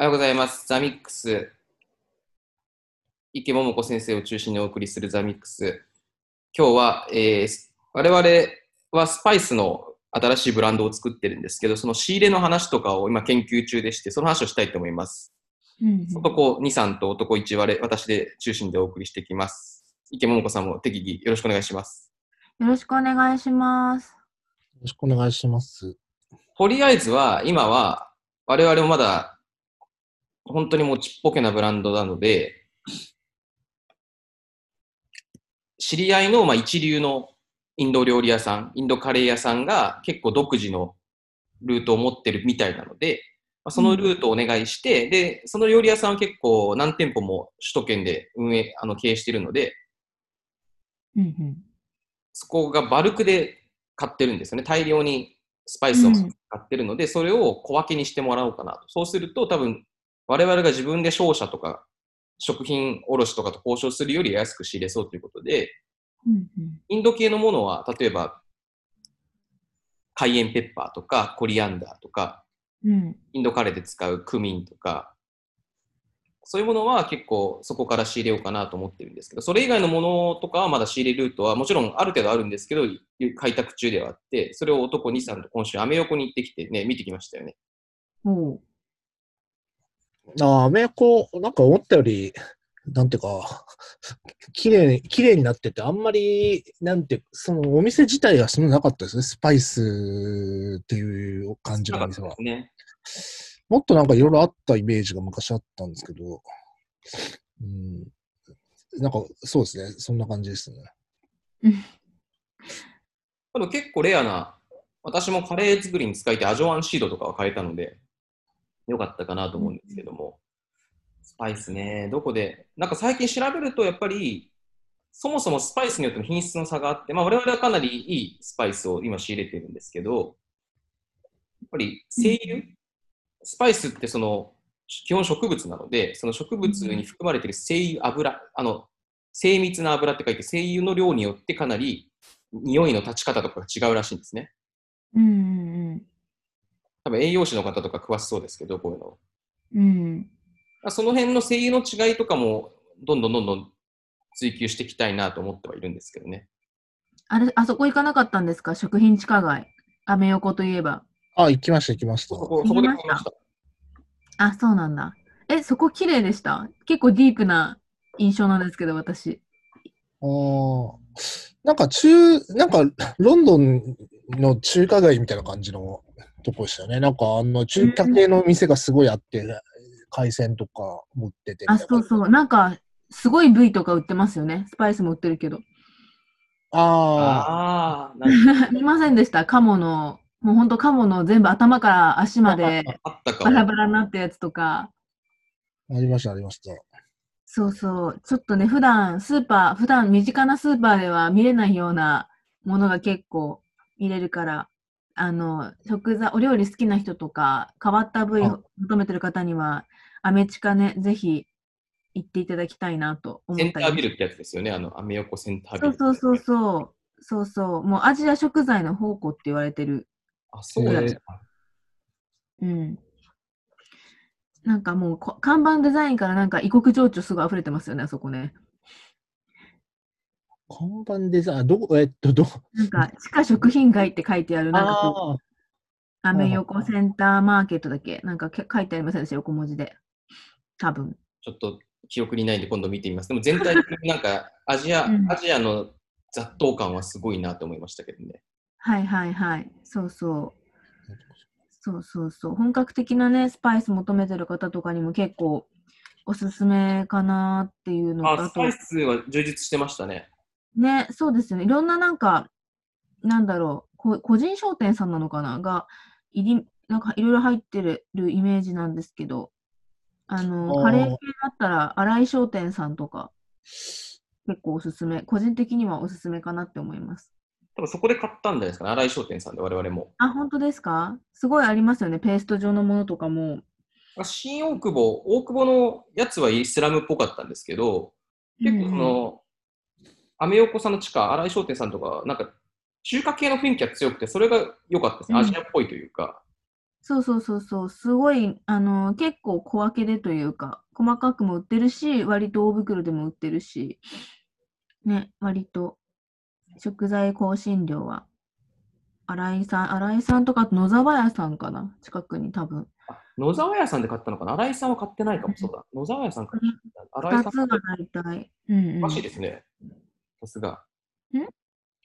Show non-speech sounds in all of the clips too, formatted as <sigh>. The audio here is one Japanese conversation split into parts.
おはようございます。ザミックス。池桃子先生を中心にお送りするザミックス。今日は、えー、我々はスパイスの新しいブランドを作ってるんですけど、その仕入れの話とかを今研究中でして、その話をしたいと思います。うん、男2、3と男1割、私で中心でお送りしていきます。池桃子さんも適宜よろしくお願いします。よろしくお願いします。よろしくお願いします。とりあえずは、今は、我々もまだ、本当にもうちっぽけなブランドなので、知り合いのまあ一流のインド料理屋さん、インドカレー屋さんが結構独自のルートを持ってるみたいなので、まあ、そのルートをお願いして、うん、で、その料理屋さんは結構何店舗も首都圏で運営、あの経営してるので、うんうん、そこがバルクで買ってるんですよね。大量にスパイスを買ってるので、うん、それを小分けにしてもらおうかなと。そうすると多分我々が自分で商社とか食品卸とかと交渉するより安く仕入れそうということで、うんうん、インド系のものは、例えば、カイエンペッパーとか、コリアンダーとか、うん、インドカレーで使うクミンとか、そういうものは結構そこから仕入れようかなと思ってるんですけど、それ以外のものとかはまだ仕入れルートはもちろんある程度あるんですけど、開拓中ではあって、それを男2、3と今週アメ横に行ってきてね、見てきましたよね。うん。ああ、アメ横、なんか思ったより、なんていうか、<laughs> 綺麗、綺麗になってて、あんまり、なんて、そのお店自体がそんななかったですね。スパイスっていう感じのお店は。ね、もっとなんかいろいろあったイメージが昔あったんですけど、うん、なんかそうですね。そんな感じですね。<laughs> でも結構レアな、私もカレー作りに使えてアジョワンシードとかは変えたので、よかったかなと思うんですけども。スパイスね、どこで、なんか最近調べると、やっぱり、そもそもスパイスによっての品質の差があって、まあ、我々はかなりいいスパイスを今仕入れてるんですけど、やっぱり精油、スパイスってその基本植物なので、その植物に含まれている精油、油、あの精密な油って書いて、精油の量によってかなり匂いの立ち方とかが違うらしいんですね。うん。多分栄養士の方とか詳しそうですけど、こういうの。うん。その辺の声優の違いとかも、どんどんどんどん追求していきたいなと思ってはいるんですけどね。あれ、あそこ行かなかったんですか？食品地下街。アメ横といえば。あ、行きました、行きました。そこ、そこで買いました。あ、そうなんだ。え、そこ綺麗でした？結構ディープな印象なんですけど、私。ああ。なんか中、なんかロンドンの中華街みたいな感じのとこでしたよね。なんかあの中華系の店がすごいあって、海鮮とか持ってて。あ、そうそう。なんか、すごい部位とか売ってますよね。スパイスも売ってるけど。ああ。見ませんでした？カモの、もうほんとカモの全部頭から足までバラバラになったやつとか。ありました、ありました。そうそう。ちょっとね、普段スーパー、普段身近なスーパーでは見れないようなものが結構入れるから、あの、食材、お料理好きな人とか、変わった部位を求めてる方には、アメチカね、ぜひ行っていただきたいなと思ったセンタービルってやつですよね、あの、アメ横センタービル。そうそうそうそう。そうそう。もうアジア食材の宝庫って言われてる。あ、そうですか。うん。なんかもう看板デザインからなんか異国情緒すごい溢れてますよね、あそこね。看板デザイン、どこ、えっと、どなんか、地下食品街って書いてある、なんかこう、アメ横センターマーケットだけ、なんか書いてありませんでした、横文字で。多分。ちょっと記憶にないんで今度見てみます。でも全体的になんか、<laughs> アジア、うん、アジアの雑踏感はすごいなと思いましたけどね。はいはいはい。そうそう。そうそうそう。本格的なね、スパイス求めてる方とかにも結構おすすめかなっていうのと。あ、スパイスは充実してましたね。ね、そうですよね。いろんななんか、なんだろう、個人商店さんなのかなが、いり、なんかいろいろ入ってるイメージなんですけど、あの、カレー系だったら、新井商店さんとか、結構おすすめ、個人的にはおすすめかなって思います。多分そこで買ったんじゃないですかね、新井商店さんで我々も。あ、本当ですか？すごいありますよね、ペースト状のものとかも。新大久保、大久保のやつはイスラムっぽかったんですけど、結構その、アメ横さんの地下、新井商店さんとか、なんか中華系の雰囲気が強くて、それが良かったですね。アジアっぽいというか。そうそうそうそう、すごい、あの、結構小分けでというか、細かくも売ってるし、割と大袋でも売ってるし、ね、割と食材香辛料は、新井さん、新井さんとか、野沢屋さんかな、近くに多分。野沢屋さんで買ったのかな？新井さんは買ってないかも、そうだ。野沢屋さん買った。新井さん二つが大体。うんうんおかしいですね。さすが。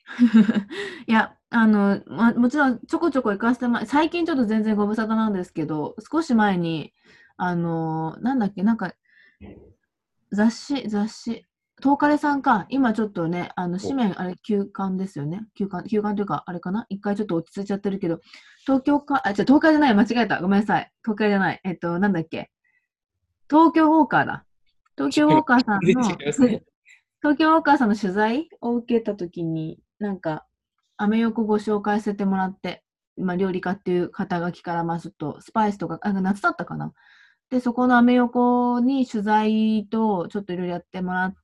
<laughs> いや、あの、ま、もちろんちょこちょこ行かせてもら最近ちょっと全然ご無沙汰なんですけど、少し前に、あの、なんだっけ、なんか、雑誌、雑誌、東カレさんか、今ちょっとね、あの、紙面、あれ、休刊ですよね。休刊、休刊というか、あれかな？一回ちょっと落ち着いちゃってるけど、東京か、あ、じゃ東海じゃない、間違えた。ごめんなさい。東海じゃない。えっと、なんだっけ？東京ウォーカーだ。東京ウォーカーさんの <laughs> ね。東京ウォーカーさんの取材を受けたときに、なんか、アメ横ご紹介させてもらって、まあ、料理家っていう肩書きから、まあ、ちょっとスパイスとか、あ夏だったかな？で、そこのアメ横に取材とちょっといろいろやってもらって、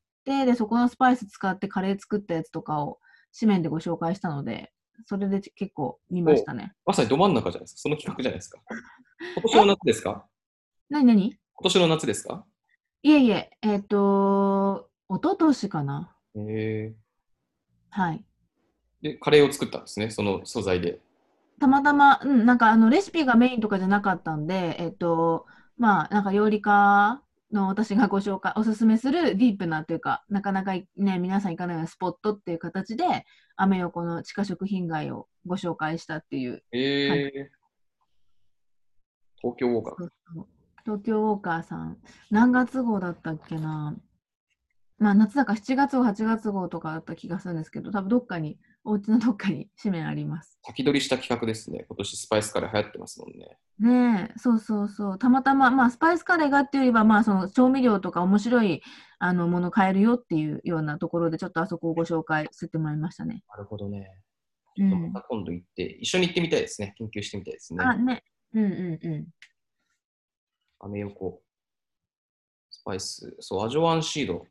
で、そこのスパイス使ってカレー作ったやつとかを紙面でご紹介したので、それで結構見ましたね。まさにど真ん中じゃないですか。その企画じゃないですか。今年の夏ですか？なになに今年の夏ですか？いえいえ、えっ、と、一昨年かな。へはい。え。で、カレーを作ったんですね、その素材で。たまたま、うん、なんかあのレシピがメインとかじゃなかったんで、えっと、まあ、なんか料理家の私がご紹介、おすすめするディープなというか、なかなかね、皆さん行かないようなスポットっていう形で、アメ横の地下食品街をご紹介したっていう、へえ。東京ウォーカー。そうそう東京ウォーカーさん、何月号だったっけな。まあ、夏だから7月号、8月号とかだった気がするんですけど、多分どっかに、お家のどっかに紙面あります。先取りした企画ですね。今年スパイスカレー流行ってますもんね。ねえ、そうそうそう。たまたま、まあ、スパイスカレーがっていうよりは、まあ、その調味料とか面白いあのもの買えるよっていうようなところで、ちょっとあそこをご紹介させてもらいましたね。なるほどね。うんまた今度行って、一緒に行ってみたいですね。研究してみたいですね。あ、ね。うんうんうアメ横。スパイス。そう、アジョワンシード。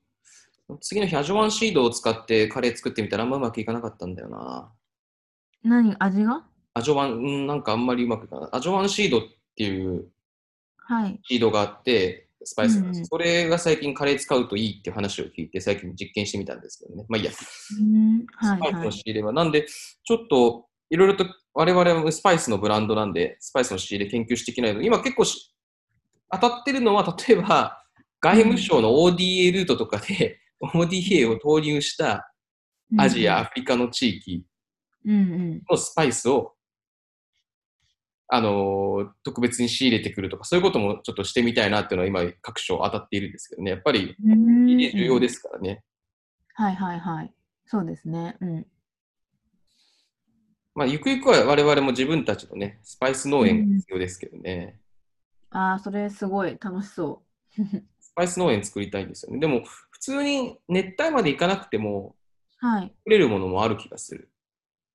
次の日、アジョワンシードを使ってカレー作ってみたらあんまうまくいかなかったんだよな。ん。何、味が？アジョワン、うんなんかあんまりうまくいかない。アジョワンシードっていうはい。シードがあって、スパイスなんです、うんうんそれが最近カレー使うといいっていう話を聞いて、最近実験してみたんですけどね。まあいいや。うん、はいはいスパイスの仕。入れは。なんで、ちょっといろいろと我々はスパイスのブランドなんで、スパイスの仕入れ研究していけないので、今結構し当たってるのは、例えば外務省の ODA ルートとかで、ODA を投入したアジア、アフリカの地域うんうん。のスパイスを、あのー特別に仕入れてくるとか、そういうこともちょっとしてみたいなっていうのは今各所当たっているんですけどね。やっぱりうん重要ですからね。はいはいはい。そうですね。うん。まあ、ゆくゆくは我々も自分たちのね、スパイス農園が必要ですけどね。ああ、それすごい楽しそう。スパイス農園作りたいんですよね。でも、普通に熱帯まで行かなくても、はい。作れるものもある気がする。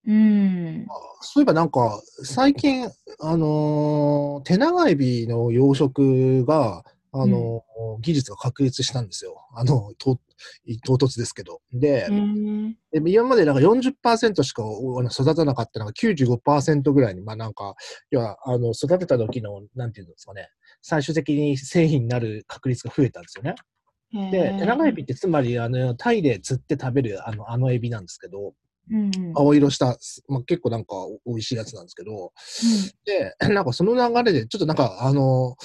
うん。そういえばなんか、最近、あのー手長エビの養殖が、あのー技術が確立したんですよ。あの、と唐突ですけど。で。で今までなんか40%しか育たなかったのが95%ぐらいに、まあなんか、要は、あの、育てた時の、なんていうんですかね、最終的に製品になる確率が増えたんですよね。へで、え手長エビってつまり、あの、タイで釣って食べるあの、あのエビなんですけど、うんうん。青色した、まあ、結構なんか美味しいやつなんですけど、で、<laughs> なんかその流れで、ちょっとなんか、あの、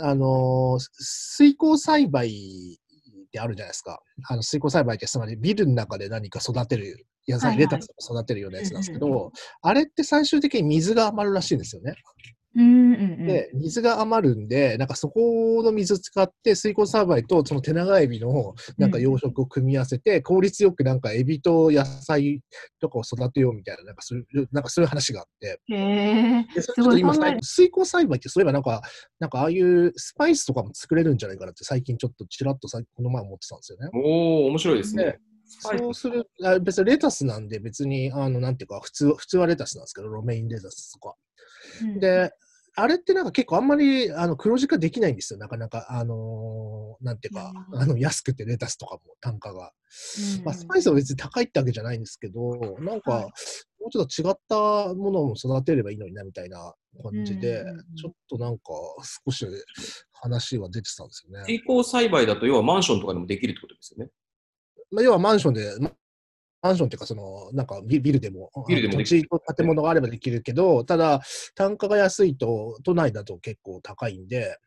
あの、水耕栽培ってあるじゃないですか。あの水耕栽培ってつまりビルの中で何か育てる野菜、はいはいレタスとか育てるようなやつなんですけど、うんうんあれって最終的に水が余るらしいんですよね。うんうんうん。で、水が余るんで、なんかそこの水を使って水耕栽培とその手長エビのなんか養殖を組み合わせて、効率よくなんかエビと野菜とかを育てようみたいな、なんかそういう、なんかそういう話があって、へえ。水耕栽培ってそういえばなんか、なんかああいうスパイスとかも作れるんじゃないかなって最近ちょっとちらっとさこの前思ってたんですよね。おー、面白いですねで。そうする、あ別にレタスなんで別に、あの、なんていうか、普通、普通はレタスなんですけど、ロメインレタスとか。うんで、あれってなんか結構あんまりあの黒字化できないんですよ、なかなか。あのーなんていうか、うんあの安くてレタスとかも単価が。うんまあ、スパイスは別に高いってわけじゃないんですけど、なんか、はいもうちょっと違ったものを育てればいいのになみたいな感じで、うんちょっとなんか少し話は出てたんですよね。水耕栽培だと、要はマンションとかでもできるってことですよね。まあ、要はマンションで、まマンションっていうか、その、なんかビビルでも、ビルでも土地と建物があればできるけど、ただ、単価が安いと、都内だと結構高いんで、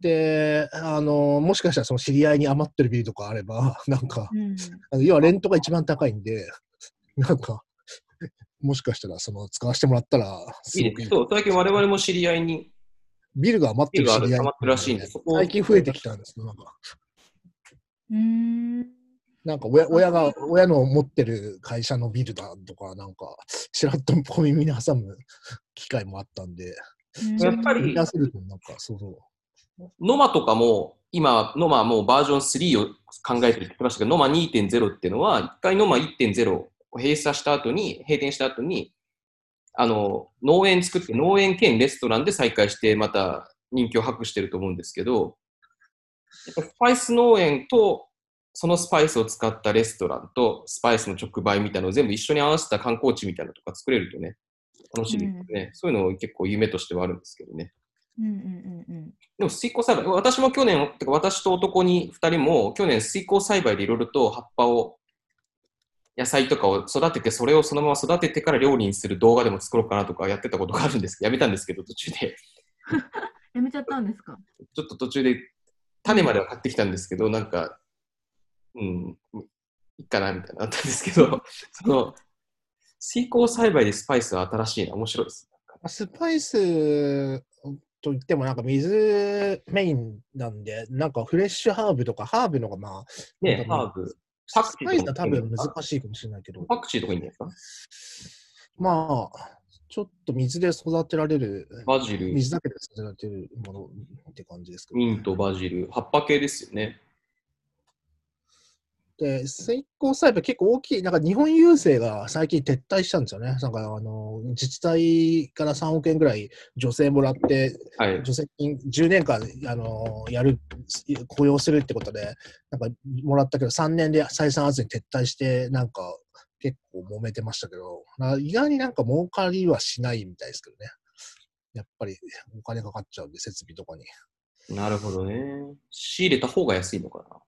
で、あの、もしかしたらその知り合いに余ってるビルとかあれば、<laughs> なんか、うん。あの要はレントが一番高いんで、<laughs> なんか、もしかしたらその使わせてもらったら、すごくいいいいです。そう、最近我々も知り合いに、ビルが余ってる知り合い。ビルが余ってるらしいんでそこを。最近増えてきたんですなんか、うーん。なんか親親が、親の持ってる会社のビルだとか、なんか、ちらっと小耳に挟む機会もあったんで、やっぱり見出せると、なんか、そうそう。ノマとかも、今、ノマもうバージョン3を考えてるって言ってましたけど、ノマ2.0っていうのは、一回ノマ1.0を閉鎖した後に、閉店した後に、あの、農園作って、農園兼レストランで再開して、また人気を博してると思うんですけど、やっぱスパイス農園と、そのスパイスを使ったレストランと、スパイスの直売みたいなのを全部一緒に合わせた観光地みたいなのとか作れるとね、楽しいですね。そういうの結構夢としてはあるんですけどね。うんうんうんうん。でも水耕栽培、私も去年、てか私と男に2人も去年水耕栽培でいろいろと葉っぱを、野菜とかを育てて、それをそのまま育ててから料理にする動画でも作ろうかなとかやってたことがあるんですけど、やめたんですけど、途中で。<laughs> やめちゃったんですか？<laughs> ちょっと途中で種までは買ってきたんですけど、なんか、うん、いいかなみたいなのあったんですけど、<laughs> その、水耕栽培でスパイスは新しいな、面白いです。スパイスといっても、なんか水メインなんで、なんかフレッシュハーブとか、ハーブのがまあ、ね、ハーブ。スパクチーパイスは多分難しいかもしれないけど、パクチーとかいいんじゃないですか？まあ、ちょっと水で育てられる、バジル、水だけで育てられてるものって感じですけど。ミント、バジル、葉っぱ系ですよね。で、水耕栽培結構大きい、なんか日本郵政が最近撤退したんですよね。なんかあの、自治体から3億円ぐらい助成もらって、はい。助成金10年間、あの、やる、雇用するってことで、なんかもらったけど、3年で採算合わずに撤退して、なんか結構揉めてましたけど、な意外になんか儲かりはしないみたいですけどね。やっぱりお金かかっちゃうんで、設備とかに。なるほどね。仕入れた方が安いのかな。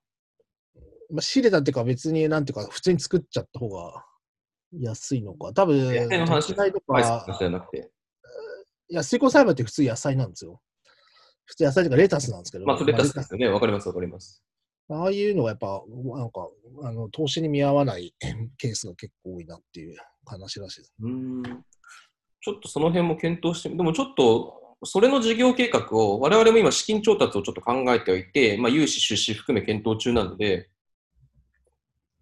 まあ、仕入れたっていうか別になんていうか普通に作っちゃった方が安いのか。多分、野菜とか話、じゃなくて。いや、水耕栽培って普通野菜なんですよ。普通野菜というかレタスなんですけど。まあ、レタスですよね。わかります、わかります。ああいうのはやっぱ、なんか、あの、投資に見合わない <laughs> ケースが結構多いなっていう話らしいです。うーん。ちょっとその辺も検討してみ、でもちょっと、それの事業計画を、我々も今資金調達をちょっと考えておいて、まあ、融資出資含め検討中なので、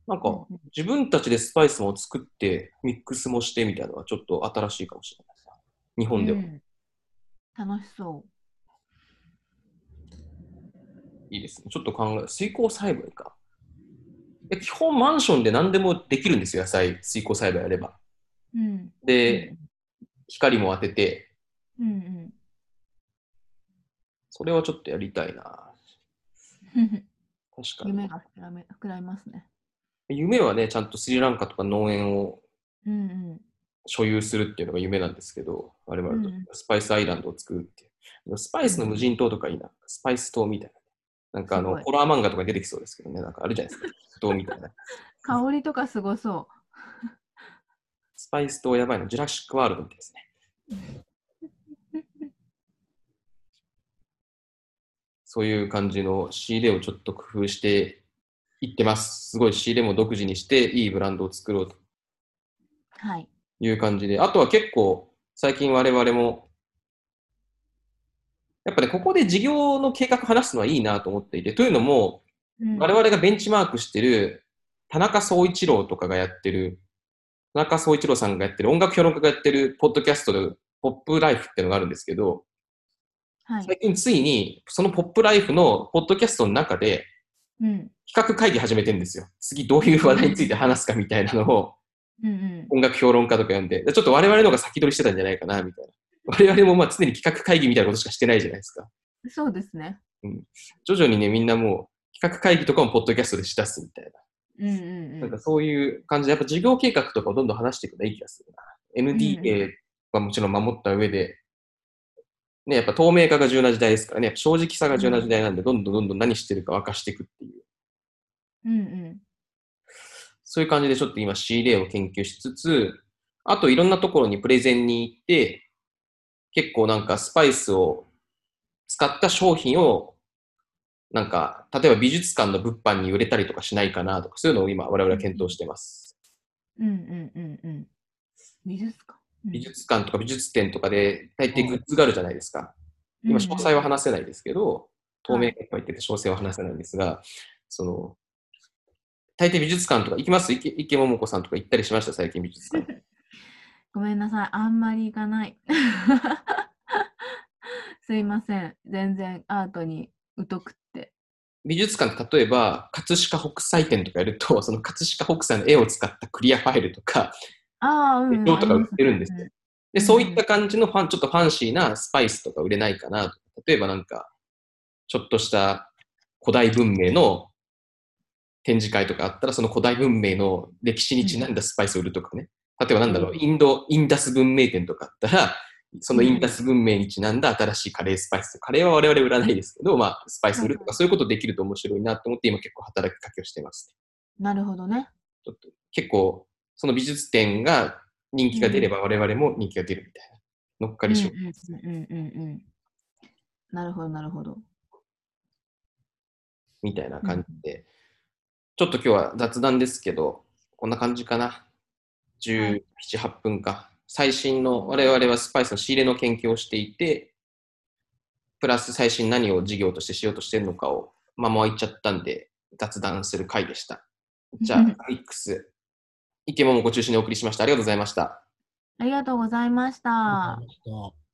なんか、自分たちでスパイスも作って、ミックスもしてみたいなのはちょっと新しいかもしれないです。日本では。うん楽しそいいですね。ちょっと考え、水耕栽培か。え基本マンションで何でもできるんですよ、野菜、水耕栽培やれば。う。うん。で、光も当てて、うんそれはちょっとやりたいな。うん。確かに。夢が膨らめ膨らみますね。夢はね、ちゃんとスリランカとか農園を。所有するっていうのが夢なんですけど、我々とうんスパイスアイランドを作るっていう。スパイスの無人島とかいいな。スパイス島みたいな。なんかあの、ホラー漫画とかに出てきそうですけどね。なんかあるじゃないですか。島みたいな。香りとかすごそスパイス島やばいの。ジュラシックワールドみたいですね。<laughs> そういう感じの仕入れをちょっと工夫していってます。すごい仕入れも独自にして、いいブランドを作ろうとう。はい。いう感じで、あとは結構、最近我々も、やっぱね、ここで事業の計画話すのはいいなと思っていて、というのも、うん我々がベンチマークしてる、田中総一郎とかがやってる、田中総一郎さんがやってる、音楽評論家がやってる、ポッドキャストで、ポップライフっていうのがあるんですけど、はい。最近ついに、そのポップライフのポッドキャストの中で、うん。企画会議始めてるんですよ。次どういう話題について話すかみたいなのを、うんうん。音楽評論家とか呼んで、ちょっと我々の方が先取りしてたんじゃないかな、みたいな。<laughs> 我々もまあ常に企画会議みたいなことしかしてないじゃないですか。そうですね。徐々にね、みんなもう企画会議とかもポッドキャストでしだすみたいな。うんうんうん。なんかそういう感じで、やっぱ事業計画とかをどんどん話していくのがいい気がするな。NDA はもちろん守った上で、ね、やっぱ透明化が重要な時代ですからね、正直さが重要な時代なんで、どんどんどんどん何してるか明かしていくっていう。うんうん。そういう感じでちょっと今 C 例を研究しつつ、あといろんなところにプレゼンに行って、結構なんかスパイスを使った商品を、なんか、例えば美術館の物販に売れたりとかしないかなとか、そういうのを今我々は検討してます。うんうんうんうん。美術館？うん美術館とか美術展とかで大抵グッズがあるじゃないですか。今、詳細は話せないですけど、透明がいっぱい言ってて詳細は話せないんですが、その、大抵美術館とか行きます？池池桃子さんとか行ったりしました、最近美術館。<laughs> ごめんなさい。あんまり行かない。<laughs> すいません。全然アートに疎くって。美術館例えば、葛飾北斎展とかやると、その葛飾北斎の絵を使ったクリアファイルとか、ああ、うん、とか売ってるんですよで、そういった感じのファン、ちょっとファンシーなスパイスとか売れないかな。例えばなんか、ちょっとした古代文明の展示会とかあったら、その古代文明の歴史にちなんだスパイスを売るとかね。例えばなんだろう、インド、インダス文明展とかあったら、そのインダス文明にちなんだ新しいカレースパイス。カレーは我々売らないですけど、まあ、スパイス売るとか、そういうことできると面白いなと思って、今結構働きかけをしてます。なるほどね。ちょっと結構、その美術展が人気が出れば我々も人気が出るみたいな。乗っかりしよう。うんうんうんうんうん。なるほど、なるほど。みたいな感じで、ちょっと今日は雑談ですけど、こんな感じかな。17、8分か。最新の、我々はスパイスの仕入れの研究をしていて、プラス最新何を事業としてしようとしてるのかを、まあもう言っちゃったんで、雑談する回でした。じゃあ、アリックス、池桃子中心にお送りしました。ありがとうございました。ありがとうございました。ありがとうございました